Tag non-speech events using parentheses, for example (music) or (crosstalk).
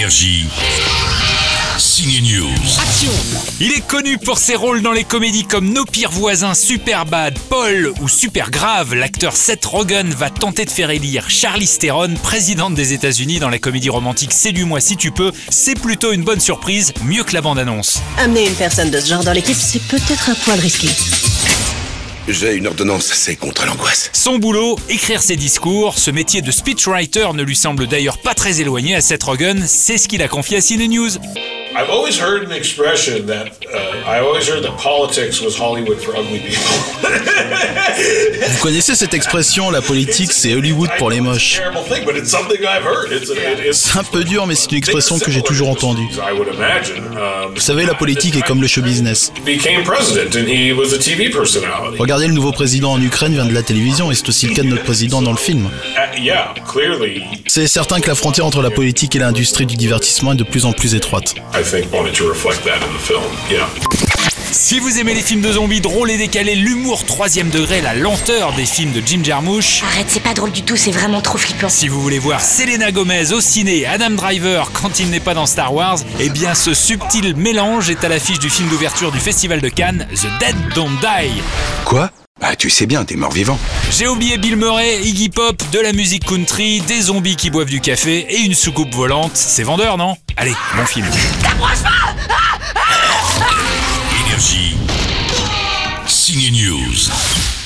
Énergie. Signe News. Il est connu pour ses rôles dans les comédies comme Nos pires voisins, Superbad, Paul ou Super Grave. L'acteur Seth Rogen va tenter de faire élire Charlize Theron, présidente des États-Unis dans la comédie romantique Séduis-moi si tu peux. C'est plutôt une bonne surprise, mieux que la bande-annonce. Amener une personne de ce genre dans l'équipe, c'est peut-être un poil risqué. J'ai une ordonnance, c'est contre l'angoisse. Son boulot, écrire ses discours. Ce métier de speechwriter ne lui semble d'ailleurs pas très éloigné à Seth Rogen. C'est ce qu'il a confié à Cine News. I've always heard an expression that uh, I always heard that politics was Hollywood for ugly people. (laughs) Vous connaissez cette expression, la politique c'est Hollywood pour les moches. C'est un peu dur, mais c'est une expression que j'ai toujours entendue. Vous savez, la politique est comme le show business. Regardez, le nouveau président en Ukraine vient de la télévision, et c'est aussi le cas de notre président dans le film. C'est certain que la frontière entre la politique et l'industrie du divertissement est de plus en plus étroite. Si vous aimez les films de zombies drôles et décalés, l'humour troisième degré, la lenteur des films de Jim Jarmusch. Arrête, c'est pas drôle du tout, c'est vraiment trop flippant. Si vous voulez voir Selena Gomez au ciné, Adam Driver quand il n'est pas dans Star Wars, eh bien ce subtil mélange est à l'affiche du film d'ouverture du Festival de Cannes, The Dead Don't Die. Quoi? Bah, tu sais bien, t'es mort-vivant. J'ai oublié Bill Murray, Iggy Pop, de la musique country, des zombies qui boivent du café et une soucoupe volante. C'est vendeur, non? Allez, bon film. Énergie. Signe News.